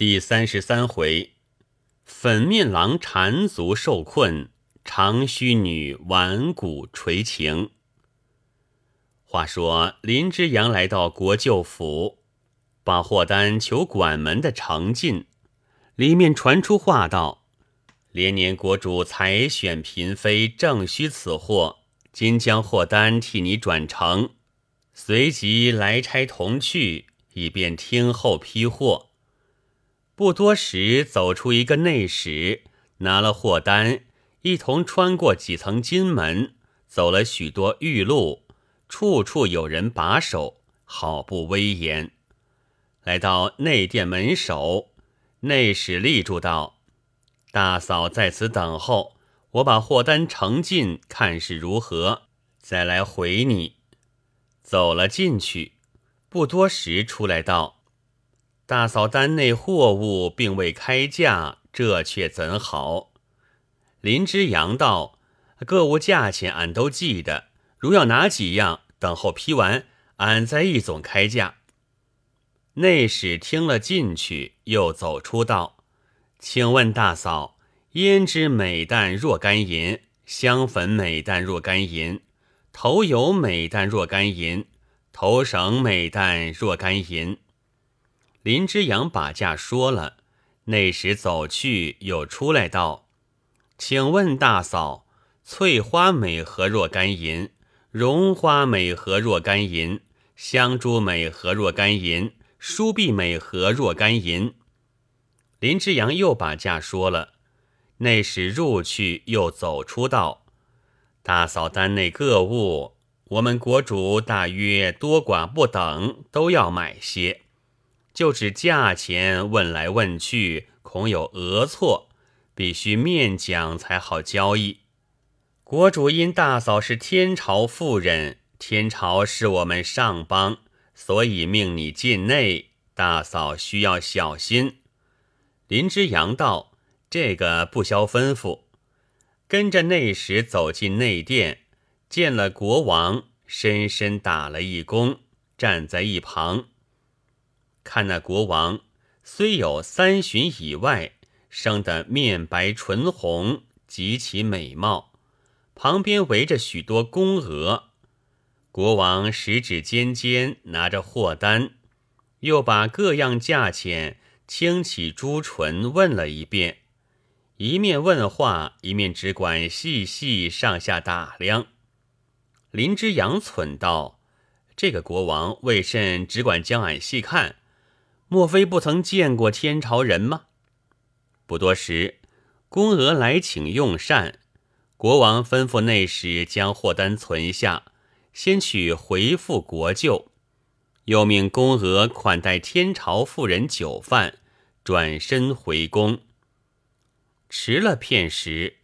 第三十三回，粉面郎缠足受困，长须女挽骨垂情。话说林之阳来到国舅府，把货单求管门的呈进，里面传出话道：连年国主采选嫔妃，正需此货，今将货单替你转呈，随即来差同去，以便听候批货。不多时，走出一个内室，拿了货单，一同穿过几层金门，走了许多玉路，处处有人把守，好不威严。来到内殿门首，内史立住道：“大嫂在此等候，我把货单呈进，看是如何，再来回你。”走了进去，不多时出来道。大嫂单内货物并未开价，这却怎好？林之阳道：“各物价钱俺都记得，如要哪几样，等候批完，俺再一总开价。”内史听了进去，又走出道：“请问大嫂，胭脂美担若干银？香粉美担若干银？头油美担若干银？头绳美担若干银？”林之阳把价说了，那时走去，又出来道：“请问大嫂，翠花美何若干银？绒花美何若干银？香珠美何若干银？梳篦美何若干银？”林之阳又把价说了，那时入去，又走出道：“大嫂单内各物，我们国主大约多寡不等，都要买些。”就指价钱问来问去，恐有讹错，必须面讲才好交易。国主因大嫂是天朝妇人，天朝是我们上邦，所以命你进内，大嫂需要小心。林之阳道：“这个不消吩咐。”跟着内史走进内殿，见了国王，深深打了一躬，站在一旁。看那国王，虽有三旬以外，生得面白唇红，极其美貌。旁边围着许多宫娥。国王十指尖尖拿着货单，又把各样价钱轻启朱唇问了一遍，一面问话，一面只管细细上下打量。林之阳忖道：“这个国王为甚只管将俺细看？”莫非不曾见过天朝人吗？不多时，宫娥来请用膳，国王吩咐内侍将货单存下，先去回复国舅，又命宫娥款待天朝妇人酒饭，转身回宫。迟了片时，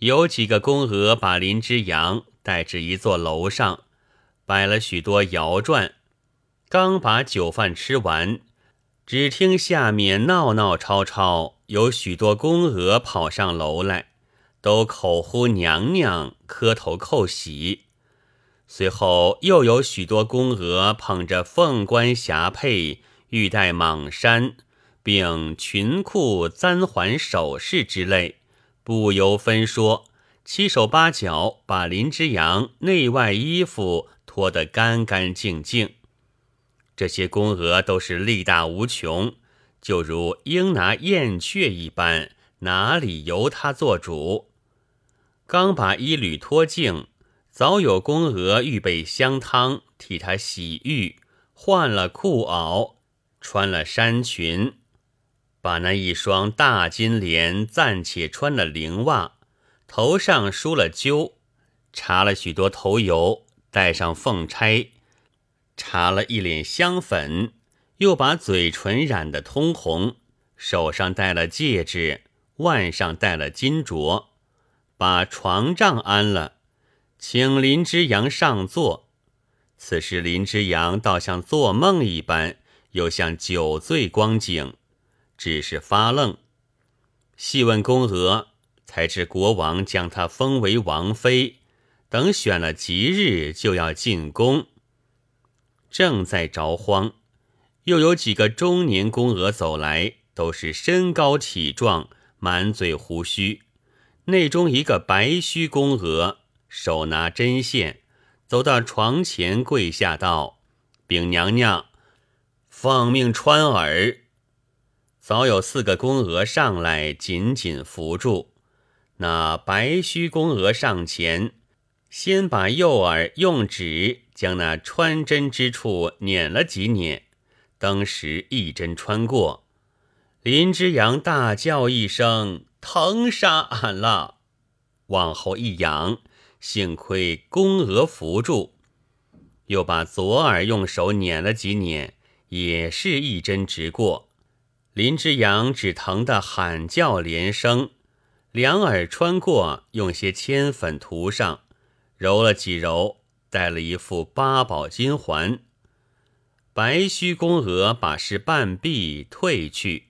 有几个宫娥把林之阳带至一座楼上，摆了许多摇转，刚把酒饭吃完。只听下面闹闹吵吵，有许多宫娥跑上楼来，都口呼娘娘，磕头叩喜。随后又有许多宫娥捧着凤冠霞帔、玉带蟒衫，并裙裤、簪环、首饰之类，不由分说，七手八脚把林之阳内外衣服脱得干干净净。这些宫娥都是力大无穷，就如鹰拿燕雀一般，哪里由他做主？刚把衣履脱净，早有宫娥预备香汤，替他洗浴，换了裤袄，穿了衫裙，把那一双大金莲暂且穿了绫袜，头上梳了揪，搽了许多头油，戴上凤钗。擦了一脸香粉，又把嘴唇染得通红，手上戴了戒指，腕上戴了金镯，把床帐安了，请林之阳上座。此时林之阳倒像做梦一般，又像酒醉光景，只是发愣。细问宫娥，才知国王将她封为王妃，等选了吉日，就要进宫。正在着慌，又有几个中年宫娥走来，都是身高体壮，满嘴胡须。内中一个白须宫娥，手拿针线，走到床前跪下道：“禀娘娘，奉命穿耳。”早有四个宫娥上来，紧紧扶住。那白须宫娥上前，先把右耳用指将那穿针之处捻了几捻，当时一针穿过。林之阳大叫一声：“疼杀俺了！”往后一仰，幸亏宫娥扶住，又把左耳用手捻了几捻，也是一针直过。林之阳只疼得喊叫连声，两耳穿过，用些铅粉涂上，揉了几揉，戴了一副八宝金环。白须宫娥把事半毕，退去。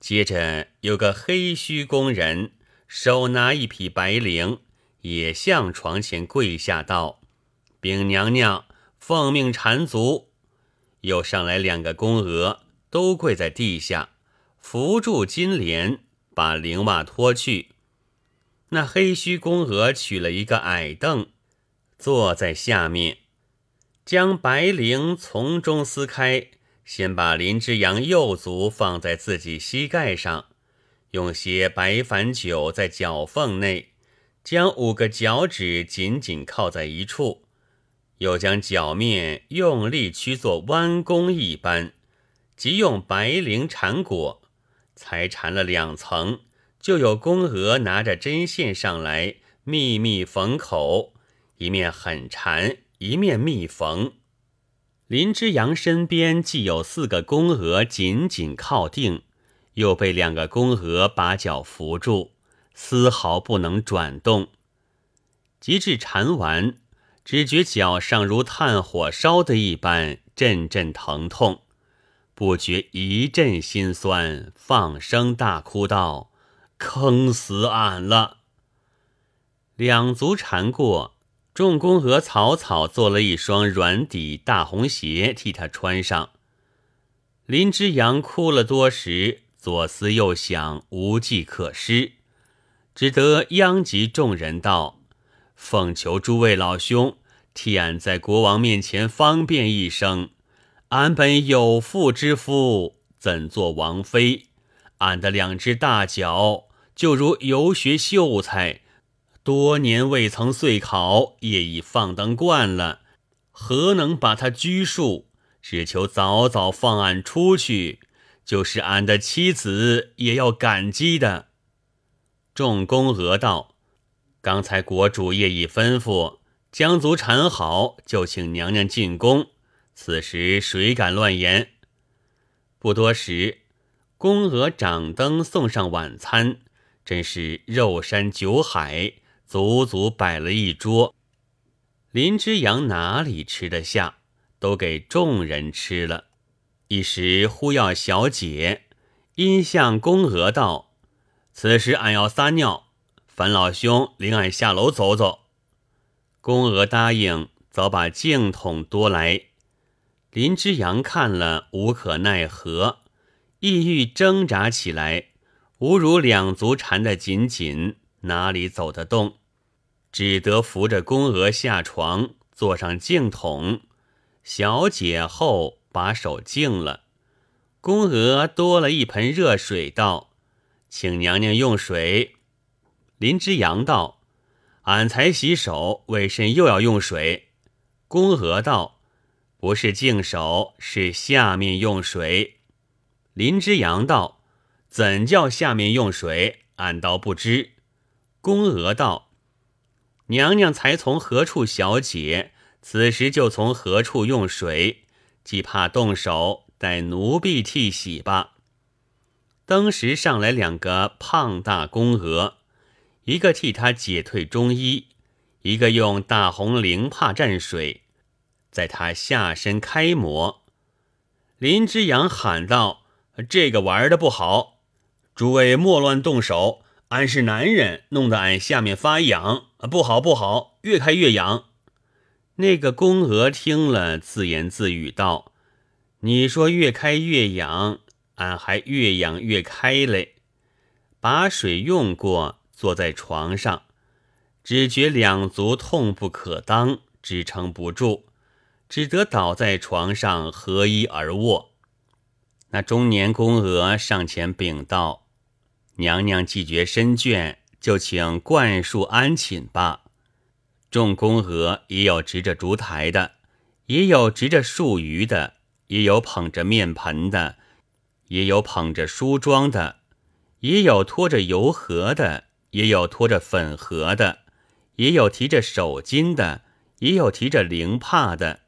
接着有个黑须工人，手拿一匹白绫，也向床前跪下道：“禀娘娘，奉命缠足。”又上来两个宫娥，都跪在地下，扶住金莲，把绫袜脱去。那黑须宫娥取了一个矮凳，坐在下面，将白绫从中撕开。先把林之阳右足放在自己膝盖上，用些白矾酒在脚缝内，将五个脚趾紧紧靠在一处，又将脚面用力屈作弯弓一般，即用白绫缠裹，才缠了两层，就有宫娥拿着针线上来，密密缝口，一面很缠，一面密缝。林之阳身边既有四个宫娥紧紧靠定，又被两个宫娥把脚扶住，丝毫不能转动。及至缠完，只觉脚上如炭火烧的一般，阵阵疼痛，不觉一阵心酸，放声大哭道：“坑死俺了！”两足缠过。众公和草草做了一双软底大红鞋，替他穿上。林之阳哭了多时，左思右想，无计可施，只得央及众人道：“奉求诸位老兄，替俺在国王面前方便一声。俺本有妇之夫，怎做王妃？俺的两只大脚，就如游学秀才。”多年未曾岁考，业已放荡惯了，何能把他拘束？只求早早放俺出去，就是俺的妻子也要感激的。众宫娥道：“刚才国主业已吩咐，将足缠好，就请娘娘进宫。此时谁敢乱言？”不多时，宫娥掌灯送上晚餐，真是肉山酒海。足足摆了一桌，林之阳哪里吃得下，都给众人吃了。一时呼要小姐，因向宫娥道：“此时俺要撒尿，烦老兄领俺下楼走走。”宫娥答应，早把净桶夺来。林之阳看了，无可奈何，意欲挣扎起来，吾如两足缠得紧紧，哪里走得动？只得扶着宫娥下床，坐上净桶。小姐后把手净了，宫娥多了一盆热水，道：“请娘娘用水。”林之阳道：“俺才洗手，为甚又要用水？”宫娥道：“不是净手，是下面用水。”林之阳道：“怎叫下面用水？俺倒不知。”宫娥道。娘娘才从何处小解？此时就从何处用水？既怕动手，待奴婢替洗吧。当时上来两个胖大宫娥，一个替他解退中衣，一个用大红绫帕蘸水，在他下身开磨。林之阳喊道：“这个玩的不好，诸位莫乱动手。”俺是男人，弄得俺下面发痒，不好不好，越开越痒。那个宫娥听了，自言自语道：“你说越开越痒，俺还越痒越开嘞。把水用过，坐在床上，只觉两足痛不可当，支撑不住，只得倒在床上合衣而卧。那中年宫娥上前禀道：“娘娘既觉身倦，就请灌树安寝吧。”众宫娥也有执着烛台的，也有执着漱盂的，也有捧着面盆的，也有捧着梳妆的，也有拖着油盒的，也有拖着粉盒的，也有提着手巾的，也有提着绫帕的，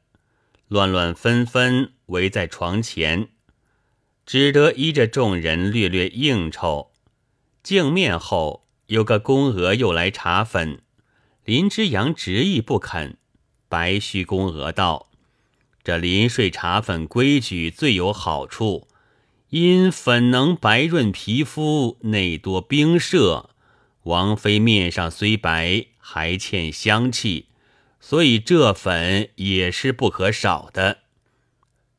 乱乱纷纷围在床前。只得依着众人略略应酬，镜面后有个宫娥又来查粉，林之阳执意不肯。白须宫娥道：“这临睡查粉规矩最有好处，因粉能白润皮肤，内多冰舍。王妃面上虽白，还欠香气，所以这粉也是不可少的。”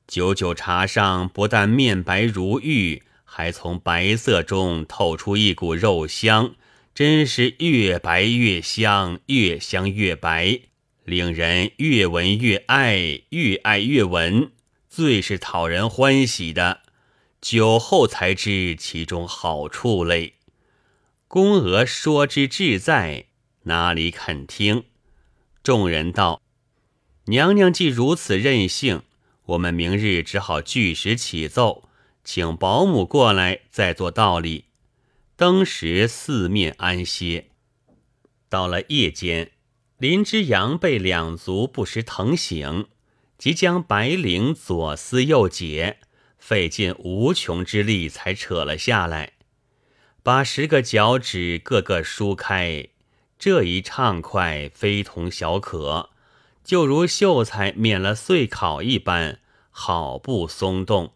九九茶上不但面白如玉，还从白色中透出一股肉香，真是越白越香，越香越白，令人越闻越爱，越爱越闻，最是讨人欢喜的。酒后才知其中好处嘞。宫娥说之志在，哪里肯听？众人道：“娘娘既如此任性。”我们明日只好据实起奏，请保姆过来再做道理。登时四面安歇。到了夜间，林之阳被两足不时疼醒，即将白绫左撕右解，费尽无穷之力才扯了下来，把十个脚趾个个梳开。这一畅快，非同小可。就如秀才免了岁考一般，好不松动，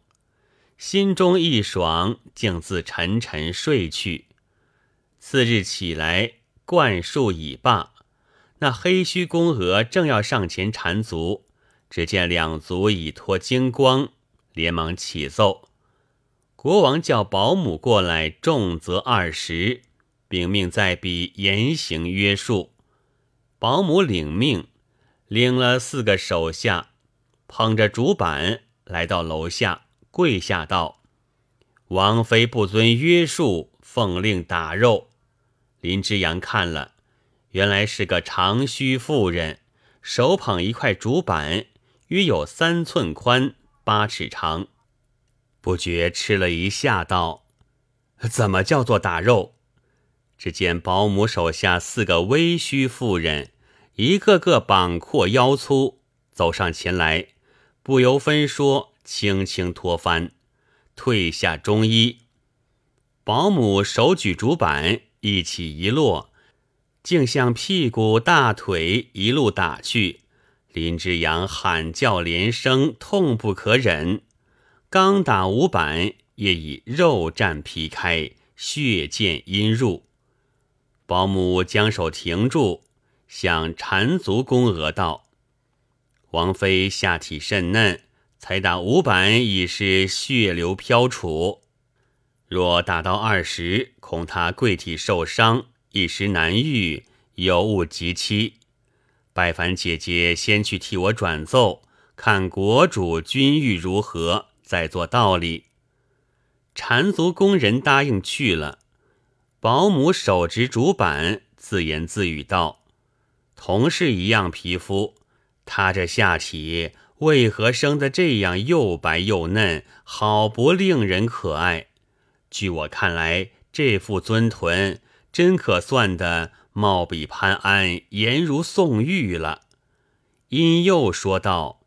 心中一爽，竟自沉沉睡去。次日起来，灌树已罢，那黑须公鹅正要上前缠足，只见两足已脱精光，连忙起奏。国王叫保姆过来，重责二十，并命在彼严刑约束。保姆领命。领了四个手下，捧着竹板来到楼下，跪下道：“王妃不遵约束，奉令打肉。”林之阳看了，原来是个长须妇人，手捧一块竹板，约有三寸宽，八尺长。不觉吃了一下，道：“怎么叫做打肉？”只见保姆手下四个微须妇人。一个个膀阔腰粗，走上前来，不由分说，轻轻脱翻，褪下中衣。保姆手举竹板，一起一落，竟向屁股、大腿一路打去。林之阳喊叫连声，痛不可忍。刚打五板，也已肉绽皮开，血溅阴入。保姆将手停住。向缠足宫娥道：“王妃下体甚嫩，才打五板已是血流飘杵。若打到二十，恐他贵体受伤，一时难愈，有误及期。拜凡姐姐先去替我转奏，看国主君谕如何，再做道理。”缠足工人答应去了。保姆手执竹板，自言自语道。同是一样皮肤，他这下体为何生得这样又白又嫩，好不令人可爱？据我看来，这副尊臀真可算的貌比潘安，颜如宋玉了。因又说道：“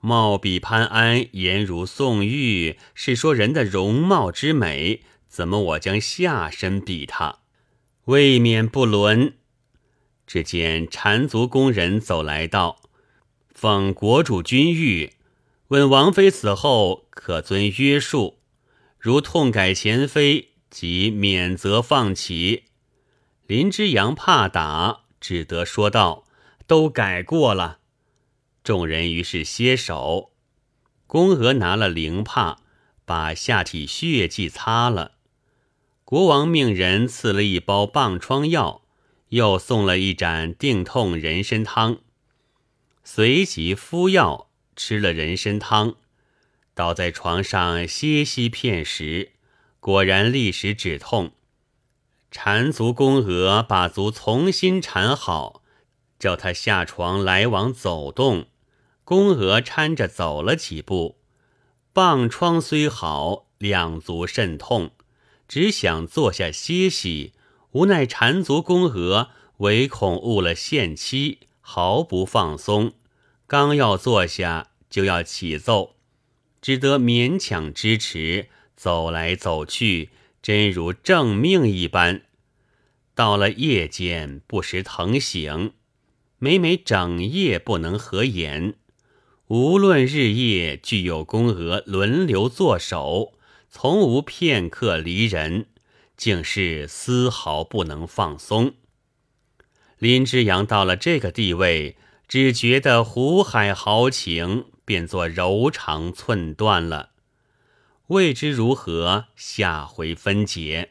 貌比潘安，颜如宋玉，是说人的容貌之美，怎么我将下身比他，未免不伦。”只见缠足宫人走来道：“奉国主君谕，问王妃死后可遵约束，如痛改前非，即免责放起。”林之阳怕打，只得说道：“都改过了。”众人于是歇手。宫娥拿了灵帕，把下体血迹擦了。国王命人赐了一包棒疮药，又送了一盏定痛人参汤，随即敷药，吃了人参汤，倒在床上歇息片时，果然立时止痛。缠足宫娥把足重新缠好，叫他下床来往走动。宫娥搀着走了几步，棒疮虽好，两足甚痛。只想坐下歇息，无奈缠足宫娥唯恐误了限期，毫不放松。刚要坐下，就要起奏，只得勉强支持，走来走去，真如正命一般。到了夜间，不时疼醒，每每整夜不能合眼。无论日夜，俱有宫娥轮流坐守。从无片刻离人，竟是丝毫不能放松。林之阳到了这个地位，只觉得湖海豪情变作柔肠寸断了。未知如何，下回分解。